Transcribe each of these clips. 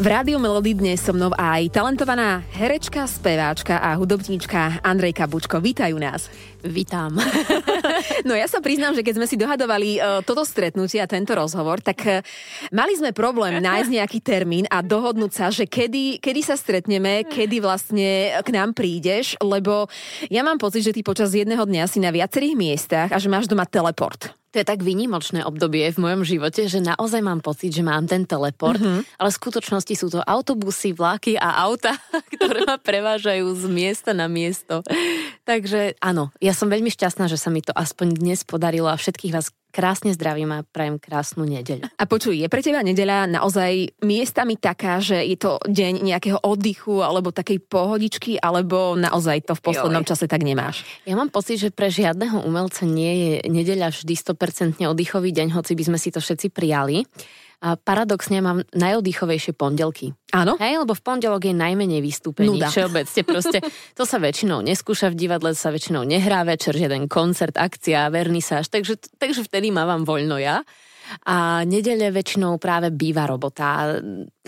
V Rádiu Melody dnes so mnou aj talentovaná herečka, speváčka a hudobníčka Andrejka Bučko. Vítajú nás. Vítam. no ja sa priznám, že keď sme si dohadovali uh, toto stretnutie a tento rozhovor, tak uh, mali sme problém nájsť nejaký termín a dohodnúť sa, že kedy, kedy sa stretneme, kedy vlastne k nám prídeš, lebo ja mám pocit, že ty počas jedného dňa si na viacerých miestach a že máš doma teleport. To je tak výnimočné obdobie v mojom živote, že naozaj mám pocit, že mám ten teleport, mm-hmm. ale v skutočnosti sú to autobusy, vlaky a auta, ktoré ma prevážajú z miesta na miesto. Takže áno, ja som veľmi šťastná, že sa mi to aspoň dnes podarilo a všetkých vás krásne zdravím a prajem krásnu nedeľu. A počuj, je pre teba nedeľa naozaj miestami taká, že je to deň nejakého oddychu alebo takej pohodičky, alebo naozaj to v poslednom Joj. čase tak nemáš? Ja mám pocit, že pre žiadneho umelca nie je nedeľa vždy 100% oddychový deň, hoci by sme si to všetci prijali. A paradoxne mám najoddychovejšie pondelky. Áno? Hej, lebo v pondelok je najmenej vystúpení. Nuda. Všeobecne proste, to sa väčšinou neskúša v divadle, sa väčšinou nehrá večer, žiaden koncert, akcia, vernisáž, takže, takže vtedy mávam voľno ja a nedele väčšinou práve býva robota.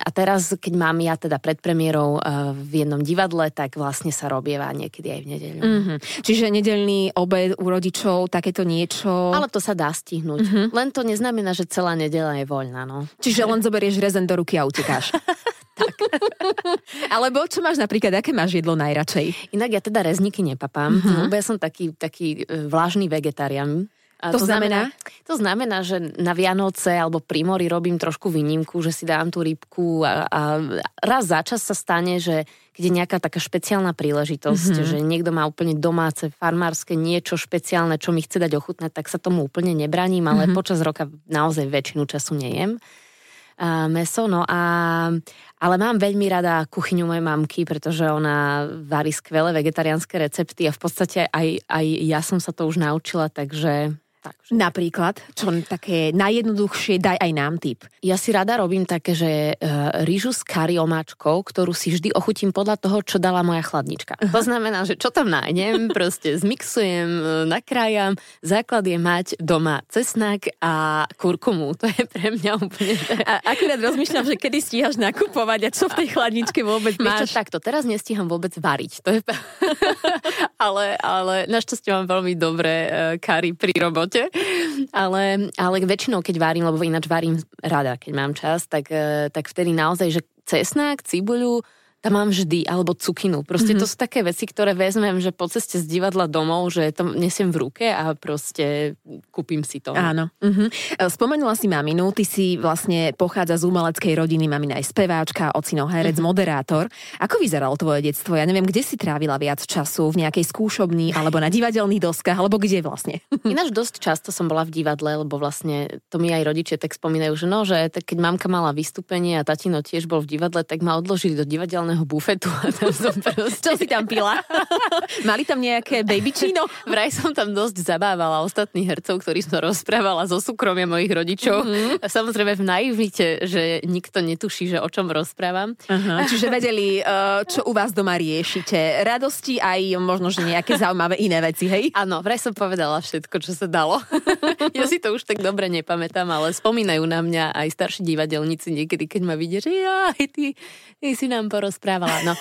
A teraz, keď mám ja teda pred premiérou eh, v jednom divadle, tak vlastne sa robieva niekedy aj v nedeľu. Mm-hmm. Čiže nedelný obed u rodičov, takéto niečo. Ale to sa dá stihnúť. Mm-hmm. Len to neznamená, že celá nedela je voľná. No. Čiže len zoberieš rezen do ruky a utekáš. tak. Alebo čo máš napríklad, aké máš jedlo najradšej? Inak ja teda rezníky nepapám, mm-hmm. lebo ja som taký, taký eh, vlážny vegetarián. To, to znamená? znamená? To znamená, že na Vianoce alebo pri mori robím trošku výnimku, že si dám tú rybku a, a raz za čas sa stane, že keď je nejaká taká špeciálna príležitosť, mm-hmm. že niekto má úplne domáce, farmárske niečo špeciálne, čo mi chce dať ochutnať, tak sa tomu úplne nebraním, ale mm-hmm. počas roka naozaj väčšinu času nejem a meso. No a, ale mám veľmi rada kuchyňu mojej mamky, pretože ona varí skvelé vegetariánske recepty a v podstate aj, aj ja som sa to už naučila, takže Takže. Napríklad, čo také najjednoduchšie, daj aj nám tip. Ja si rada robím také, že uh, rýžu s kari omáčkou, ktorú si vždy ochutím podľa toho, čo dala moja chladnička. Uh-huh. To znamená, že čo tam nájdem, proste zmixujem, e, nakrájam. Základ je mať doma cesnak a kurkumu. To je pre mňa úplne... A akurát rozmýšľam, že kedy stíhaš nakupovať a čo v tej chladničke vôbec máš. Čo, takto, teraz nestíham vôbec variť. To je... ale, ale našťastie mám veľmi dobré uh, kary pri robote živote. Ale, ale väčšinou, keď varím, lebo ináč varím rada, keď mám čas, tak, eh, tak vtedy naozaj, že cesnák, cibuľu, tam mám vždy, alebo cukinu. Proste mm-hmm. to sú také veci, ktoré vezmem, že po ceste z divadla domov, že to nesiem v ruke a proste kúpim si to. Áno. Mm-hmm. Spomenula si maminu, ty si vlastne pochádza z umeleckej rodiny, mamina aj speváčka, ocino herec, mm-hmm. moderátor. Ako vyzeralo tvoje detstvo? Ja neviem, kde si trávila viac času? V nejakej skúšobni, alebo na divadelných doskách, alebo kde vlastne? Ináč dosť často som bola v divadle, lebo vlastne to mi aj rodičia tak spomínajú, že no, že tak keď mamka mala vystúpenie a tatino tiež bol v divadle, tak ma odložili do divadelného normálneho bufetu a tam som proste... Čo si tam pila? Mali tam nejaké baby čino? Vraj som tam dosť zabávala ostatných hercov, ktorí som rozprávala zo súkromia mojich rodičov. Mm-hmm. A samozrejme v naivite, že nikto netuší, že o čom rozprávam. Uh-huh. Čiže vedeli, uh, čo u vás doma riešite. Radosti aj možno, že nejaké zaujímavé iné veci, hej? Áno, vraj som povedala všetko, čo sa dalo. ja si to už tak dobre nepamätám, ale spomínajú na mňa aj starší divadelníci niekedy, keď ma vidia, že ja, ty, ty si nám porozprávala rozprávala. No.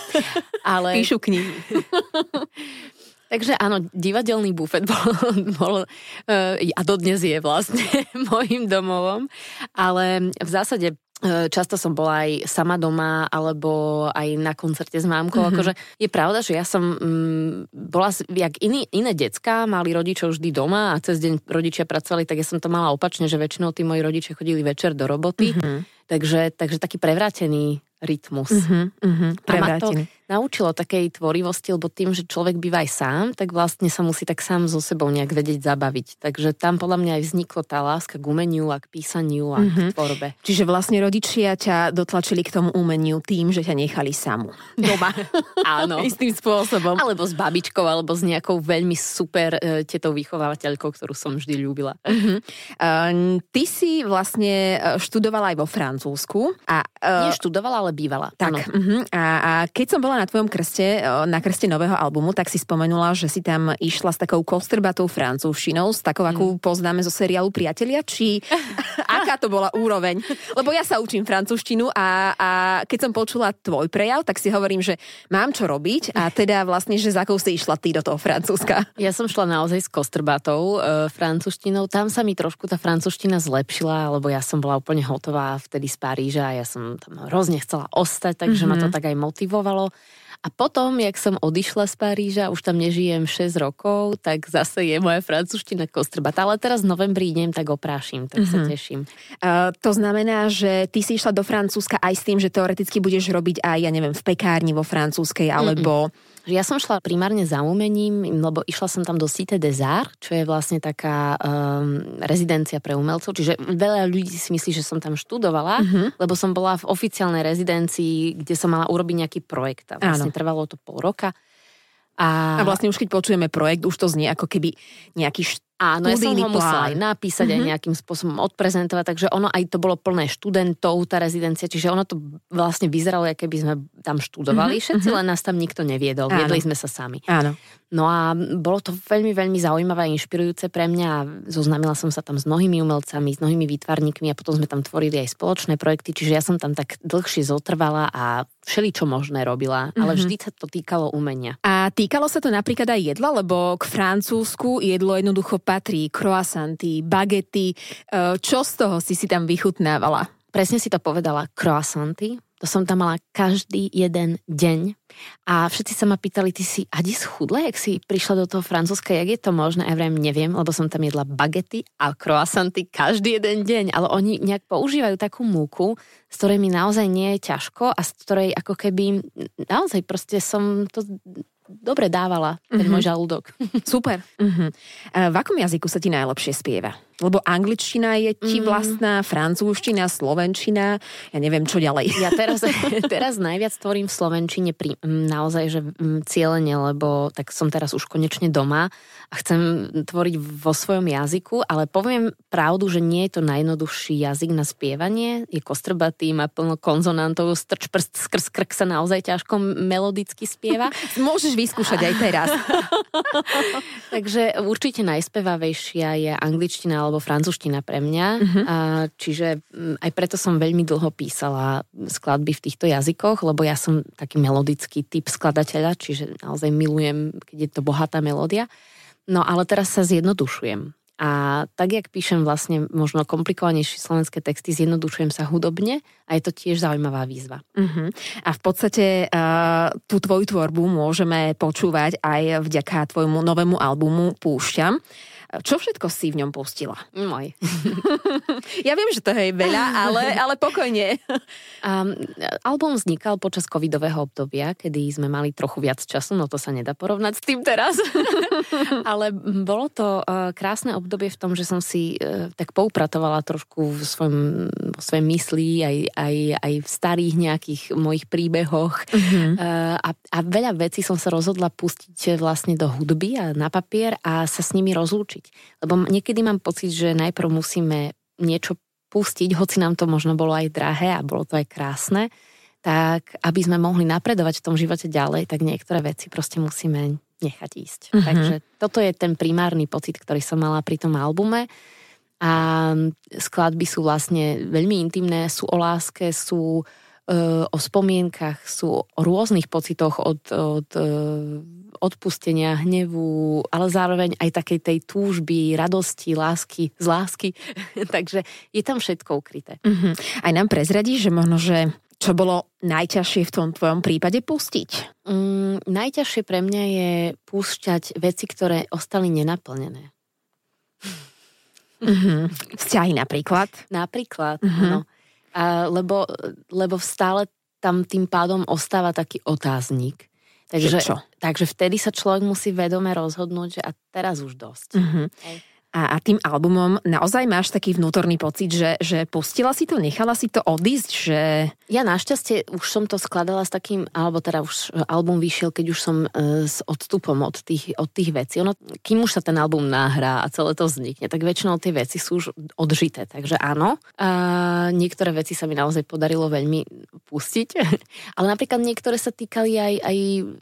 Ale... Píšu knihy. Takže áno, divadelný bufet bol, bol uh, a dodnes je vlastne môjim domovom, ale v zásade e, Často som bola aj sama doma, alebo aj na koncerte s mámkou. Mm-hmm. Akože je pravda, že ja som mm, bola, jak iný, iné decka, mali rodičov vždy doma a cez deň rodičia pracovali, tak ja som to mala opačne, že väčšinou tí moji rodičia chodili večer do roboty. Mm-hmm. Takže, takže taký prevrátený rytmus. Uh-huh, uh-huh, a ma to naučilo takej tvorivosti, lebo tým, že človek býva aj sám, tak vlastne sa musí tak sám so sebou nejak vedieť zabaviť. Takže tam podľa mňa aj vzniklo tá láska k umeniu a k písaniu a uh-huh. k tvorbe. Čiže vlastne rodičia ťa dotlačili k tomu umeniu tým, že ťa nechali samú doma. Áno. Istým spôsobom. Alebo s babičkou, alebo s nejakou veľmi super uh, tetou vychovávateľkou, ktorú som vždy ľúbila. Uh-huh. Uh, ty si vlastne študovala aj vo Francúzsku. A, uh, Nie študovala, ale stále bývala. Tak, uh-huh. a, a keď som bola na tvojom krste, na krste nového albumu, tak si spomenula, že si tam išla s takou kostrbatou francúzštinou, s takou, akú mm. poznáme zo seriálu Priatelia, či aká to bola úroveň? Lebo ja sa učím francúzštinu a, a keď som počula tvoj prejav, tak si hovorím, že mám čo robiť a teda vlastne, že za akou si išla ty do toho Francúzska. Ja som šla naozaj s kostrbatou e, francúzštinou. Tam sa mi trošku tá francúzština zlepšila, lebo ja som bola úplne hotová vtedy z Paríža a ja som tam hrozne chcela ostať, takže mm-hmm. ma to mhm. tak aj motivovalo. A potom, jak som odišla z Paríža, už tam nežijem 6 rokov, tak zase je moja francúzština kostrbata. Ale teraz v novembri idem, tak oprášim, tak mm-hmm. sa mhm. teším. Uh, to znamená, že ty si išla do Francúzska aj s tým, že teoreticky budeš robiť aj, ja neviem, v pekárni vo francúzskej, alebo... Mm-mm ja som šla primárne za umením, lebo išla som tam do Cité des Arts, čo je vlastne taká um, rezidencia pre umelcov, čiže veľa ľudí si myslí, že som tam študovala, uh-huh. lebo som bola v oficiálnej rezidencii, kde som mala urobiť nejaký projekt a vlastne Áno. Trvalo to pol roka. A... a vlastne už keď počujeme projekt, už to znie ako keby nejaký št- Áno, ja som ho musela aj napísať, mm-hmm. aj nejakým spôsobom odprezentovať, takže ono aj to bolo plné študentov, tá rezidencia, čiže ono to vlastne vyzeralo, ako keby sme tam študovali, mm-hmm. všetci, mhm. len nás tam nikto neviedol, Áno. viedli sme sa sami. Áno. No a bolo to veľmi, veľmi zaujímavé a inšpirujúce pre mňa. Zoznamila som sa tam s mnohými umelcami, s mnohými výtvarníkmi a potom sme tam tvorili aj spoločné projekty, čiže ja som tam tak dlhšie zotrvala a všeli čo možné robila, ale mm-hmm. vždy sa to týkalo umenia. A týkalo sa to napríklad aj jedla, lebo k Francúzsku jedlo jednoducho patrí croissanty, bagety. E, čo z toho si si tam vychutnávala? Presne si to povedala, croissanty, to som tam mala každý jeden deň. A všetci sa ma pýtali, ty si Adi schudla, jak si prišla do toho Francúzska, jak je to možné? Ja vrem, neviem, lebo som tam jedla bagety a croissanty každý jeden deň, ale oni nejak používajú takú múku, s ktorej mi naozaj nie je ťažko a z ktorej ako keby naozaj proste som to dobre dávala, ten mm-hmm. môj žalúdok. Super. Mm-hmm. V akom jazyku sa ti najlepšie spieva? Lebo angličtina je ti mm. vlastná, francúzština, slovenčina, ja neviem, čo ďalej. Ja teraz, teraz najviac tvorím v slovenčine pri, naozaj, že cieľene, lebo tak som teraz už konečne doma a chcem tvoriť vo svojom jazyku, ale poviem pravdu, že nie je to najjednoduchší jazyk na spievanie. Je kostrbatý, má plno konzonantov, strč prst, skrz krk sa naozaj ťažko melodicky spieva. Môžeš vyskúšať aj teraz. Takže určite najspevavejšia je angličtina alebo francúzština pre mňa. Uh-huh. A, čiže aj preto som veľmi dlho písala skladby v týchto jazykoch, lebo ja som taký melodický typ skladateľa, čiže naozaj milujem, keď je to bohatá melódia. No ale teraz sa zjednodušujem. A tak, jak píšem vlastne možno komplikovanejšie slovenské texty, zjednodušujem sa hudobne a je to tiež zaujímavá výzva. Uh-huh. A v podstate uh, tú tvoju tvorbu môžeme počúvať aj vďaka tvojmu novému albumu Púšťam. Čo všetko si v ňom pustila? Moj. ja viem, že to je veľa, ale, ale pokojne. Um, album vznikal počas covidového obdobia, kedy sme mali trochu viac času, no to sa nedá porovnať s tým teraz. ale bolo to uh, krásne obdobie v tom, že som si uh, tak poupratovala trošku v svojom, v svojej mysli, aj, aj, aj v starých nejakých mojich príbehoch. Uh-huh. Uh, a, a veľa vecí som sa rozhodla pustiť vlastne do hudby a na papier a sa s nimi rozlúčiť riešiť. Lebo niekedy mám pocit, že najprv musíme niečo pustiť, hoci nám to možno bolo aj drahé a bolo to aj krásne, tak aby sme mohli napredovať v tom živote ďalej, tak niektoré veci proste musíme nechať ísť. Uh-huh. Takže toto je ten primárny pocit, ktorý som mala pri tom albume. A skladby sú vlastne veľmi intimné, sú o láske, sú e, o spomienkach, sú o rôznych pocitoch od, od e, odpustenia, hnevu, ale zároveň aj takej tej túžby, radosti, lásky, z lásky. Takže je tam všetko ukryté. Uh-huh. Aj nám prezradíš, že možno, že čo bolo najťažšie v tom tvojom prípade pustiť? Mm, najťažšie pre mňa je púšťať veci, ktoré ostali nenaplnené. Uh-huh. Vzťahy napríklad? Napríklad, uh-huh. no. A, lebo, lebo stále tam tým pádom ostáva taký otáznik. Takže, čo? takže vtedy sa človek musí vedome rozhodnúť, že a teraz už dosť. Uh-huh. A, a tým albumom naozaj máš taký vnútorný pocit, že, že pustila si to, nechala si to odísť, že... Ja našťastie už som to skladala s takým, alebo teda už album vyšiel, keď už som e, s odstupom od tých, od tých vecí. Ono, kým už sa ten album nahrá a celé to vznikne, tak väčšinou tie veci sú už odžité, takže áno. A niektoré veci sa mi naozaj podarilo veľmi pustiť, ale napríklad niektoré sa týkali aj, aj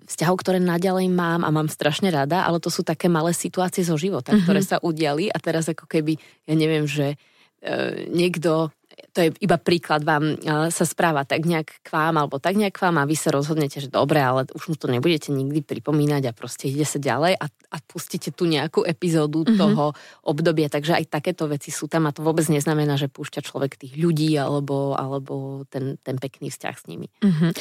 vzťahov, ktoré naďalej mám a mám strašne rada, ale to sú také malé situácie zo života, mm-hmm. ktoré sa udiali a teraz ako keby, ja neviem, že e, niekto to je iba príklad, vám sa správa tak nejak k vám alebo tak nejak k vám a vy sa rozhodnete, že dobre, ale už mu to nebudete nikdy pripomínať a proste ide sa ďalej a, a pustíte tu nejakú epizódu mm-hmm. toho obdobia, takže aj takéto veci sú tam a to vôbec neznamená, že púšťa človek tých ľudí alebo, alebo ten, ten pekný vzťah s nimi. Mm-hmm.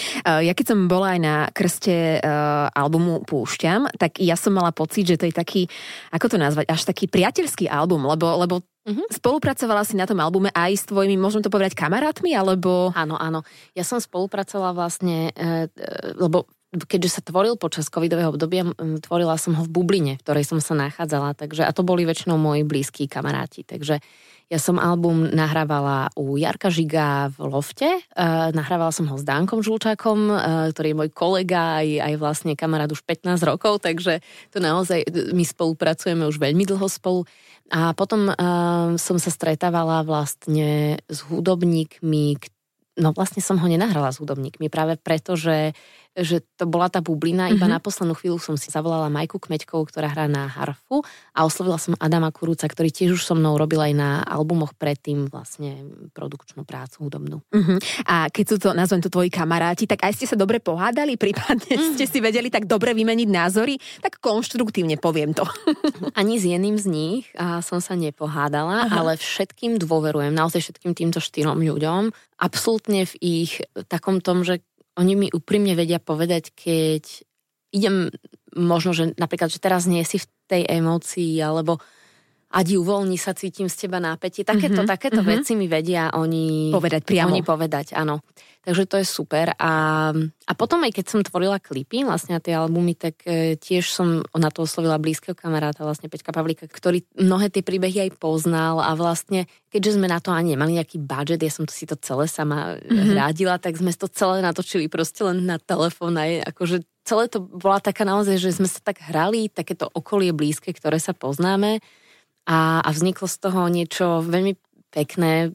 Ja keď som bola aj na krste uh, albumu Púšťam, tak ja som mala pocit, že to je taký, ako to nazvať, až taký priateľský album, lebo, lebo Mm-hmm. Spolupracovala si na tom albume aj s tvojimi, môžem to povedať, kamarátmi, alebo... Áno, áno. Ja som spolupracovala vlastne, e, lebo keďže sa tvoril počas covidového obdobia, tvorila som ho v bubline, v ktorej som sa nachádzala, takže a to boli väčšinou moji blízki kamaráti, takže ja som album nahrávala u Jarka Žiga v Lofte, uh, nahrávala som ho s Dánkom Žulčákom, uh, ktorý je môj kolega aj, aj vlastne kamarát už 15 rokov, takže to naozaj, my spolupracujeme už veľmi dlho spolu. A potom som sa stretávala vlastne s hudobníkmi, no vlastne som ho nenahrala s hudobníkmi práve preto, že že to bola tá bublina. Iba mm-hmm. na poslednú chvíľu som si zavolala Majku Kmeďkovú, ktorá hrá na harfu a oslovila som Adama Kurúca, ktorý tiež už so mnou robil aj na albumoch predtým vlastne produkčnú prácu hudobnú. Mm-hmm. A keď sú to, nazvem to tvoji kamaráti, tak aj ste sa dobre pohádali, prípadne mm-hmm. ste si vedeli tak dobre vymeniť názory, tak konštruktívne poviem to. Ani s jedným z nich a som sa nepohádala, Aha. ale všetkým dôverujem, naozaj všetkým týmto štyrom ľuďom. Absolútne v ich takom tom, že oni mi úprimne vedia povedať, keď idem možno, že napríklad, že teraz nie si v tej emócii, alebo Adi, uvoľni sa, cítim z teba nápätie. Takéto, mm-hmm, takéto mm-hmm. veci mi vedia oni povedať priamo. Oni povedať, áno. Takže to je super. A, a potom aj keď som tvorila klipy vlastne na tie albumy, tak e, tiež som na to oslovila blízkeho kamaráta, vlastne Peťka Pavlíka, ktorý mnohé tie príbehy aj poznal a vlastne, keďže sme na to ani nemali nejaký budget, ja som to si to celé sama mm-hmm. rádila, tak sme to celé natočili proste len na telefón aj akože celé to bola taká naozaj, že sme sa tak hrali, takéto okolie blízke, ktoré sa poznáme a, a vzniklo z toho niečo veľmi pekné,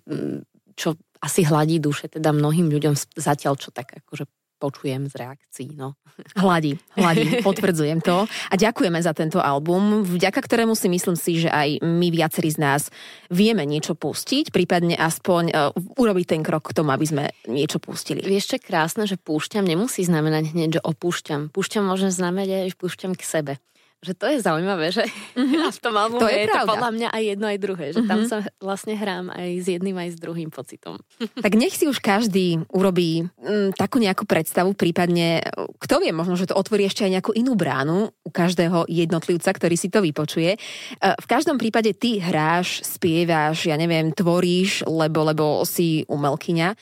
čo asi hladí duše teda mnohým ľuďom zatiaľ, čo tak akože počujem z reakcií. No. Hladí, hladí, potvrdzujem to. A ďakujeme za tento album, vďaka ktorému si myslím si, že aj my viacerí z nás vieme niečo pustiť, prípadne aspoň uh, urobiť ten krok k tomu, aby sme niečo pustili. Vieš, čo krásne, že púšťam nemusí znamenať hneď, že opúšťam. Púšťam môže znamenať, že púšťam k sebe že to je zaujímavé, že mm-hmm. a v tom albume to je, je to podľa mňa aj jedno, aj druhé, že mm-hmm. tam mhm. sa vlastne hrám aj s jedným, aj s druhým pocitom. Tak nech si už každý urobí m, mm, takú nejakú predstavu, prípadne, kto vie, možno, že to otvorí ešte aj nejakú inú bránu u každého jednotlivca, ktorý si to vypočuje. E, v každom prípade ty hráš, spievaš, ja neviem, tvoríš, lebo, lebo si umelkyňa.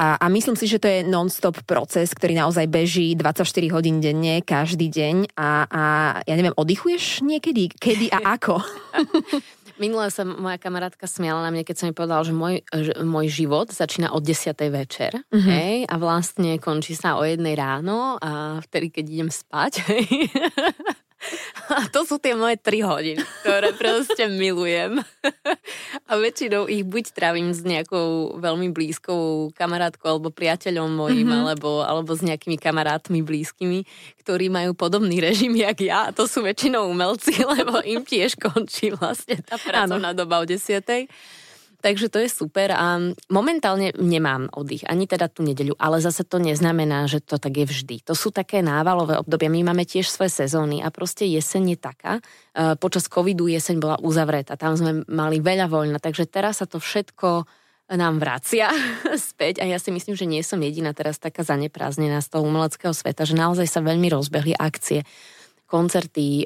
A, a myslím si, že to je non-stop proces, ktorý naozaj beží 24 hodín denne, každý deň a, a ja neviem, oddychuješ niekedy? Kedy a ako? Minule sa moja kamarátka smiala na mne, keď som mi povedala, že môj, že môj život začína od 10. večer mm-hmm. hej, a vlastne končí sa o jednej ráno a vtedy, keď idem spať. Hej. A to sú tie moje tri hodiny, ktoré proste milujem. A väčšinou ich buď trávim s nejakou veľmi blízkou kamarátkou alebo priateľom mojim, mm-hmm. alebo, alebo s nejakými kamarátmi blízkymi, ktorí majú podobný režim, jak ja. A to sú väčšinou umelci, lebo im tiež končí vlastne tá pracovná doba o desiatej. Takže to je super a momentálne nemám oddych, ani teda tú nedeľu, ale zase to neznamená, že to tak je vždy. To sú také návalové obdobia, my máme tiež svoje sezóny a proste jeseň je taká. E, počas covidu jeseň bola uzavretá, tam sme mali veľa voľna, takže teraz sa to všetko nám vracia späť a ja si myslím, že nie som jediná teraz taká zaneprázdnená z toho umeleckého sveta, že naozaj sa veľmi rozbehli akcie koncerty, e,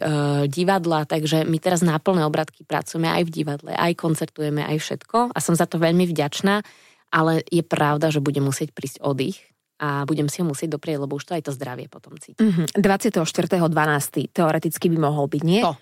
divadla, takže my teraz na plné obratky pracujeme aj v divadle, aj koncertujeme, aj všetko a som za to veľmi vďačná, ale je pravda, že budem musieť prísť oddych a budem si ho musieť doprieť, lebo už to aj to zdravie potom cíti. Mm-hmm. 24.12. teoreticky by mohol byť, nie? To,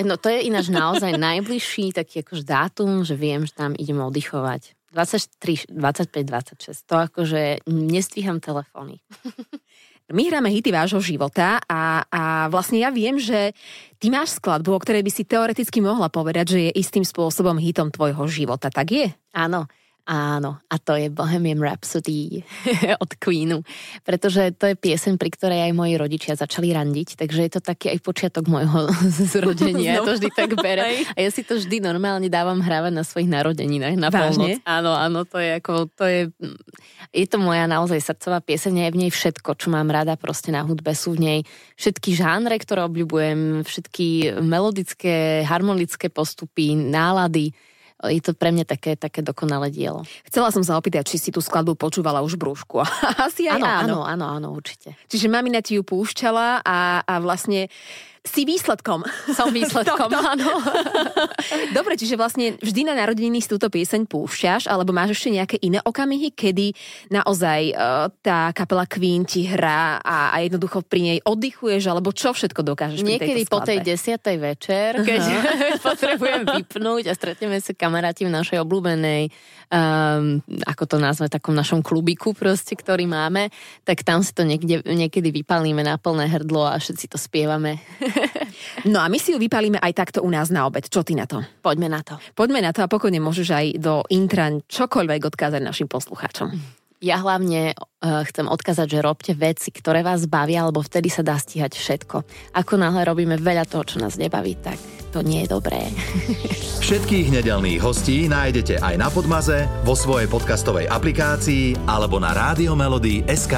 No to je ináč naozaj najbližší taký akož dátum, že viem, že tam idem oddychovať. 23, 25, 26. To akože nestíham telefóny. My hráme hity vášho života a, a vlastne ja viem, že ty máš skladbu, o ktorej by si teoreticky mohla povedať, že je istým spôsobom hitom tvojho života. Tak je? Áno. Áno, a to je Bohemian Rhapsody od Queenu, pretože to je pieseň, pri ktorej aj moji rodičia začali randiť, takže je to taký aj počiatok môjho zrodenia, ja to vždy tak bere. A ja si to vždy normálne dávam hrávať na svojich narodeninách, na Vážne? Áno, áno, to je ako, to je, je to moja naozaj srdcová pieseň, je v nej všetko, čo mám rada proste na hudbe, sú v nej všetky žánre, ktoré obľúbujem, všetky melodické, harmonické postupy, nálady, je to pre mňa také, také dokonalé dielo. Chcela som sa opýtať, či si tú skladbu počúvala už v brúšku. Asi aj áno. Áno, áno, áno, určite. Čiže mamina ti ju púšťala a, a vlastne si výsledkom. Som výsledkom, áno. Dobre, čiže vlastne vždy na narodeniny si túto pieseň púšťaš, alebo máš ešte nejaké iné okamihy, kedy naozaj uh, tá kapela Queen ti hrá a, a jednoducho pri nej oddychuješ, alebo čo všetko dokážeš Niekedy po tej desiatej večer, keď uh-huh. potrebujem vypnúť a stretneme sa kamaráti v našej obľúbenej, um, ako to nazve, takom našom klubiku proste, ktorý máme, tak tam si to niekde, niekedy vypalíme na plné hrdlo a všetci to spievame. No a my si ju vypalíme aj takto u nás na obed. Čo ty na to? Poďme na to. Poďme na to a pokojne môžeš aj do intra čokoľvek odkázať našim poslucháčom. Ja hlavne uh, chcem odkázať, že robte veci, ktoré vás bavia, lebo vtedy sa dá stíhať všetko. Ako náhle robíme veľa toho, čo nás nebaví, tak to nie je dobré. Všetkých nedelných hostí nájdete aj na Podmaze, vo svojej podcastovej aplikácii alebo na SK.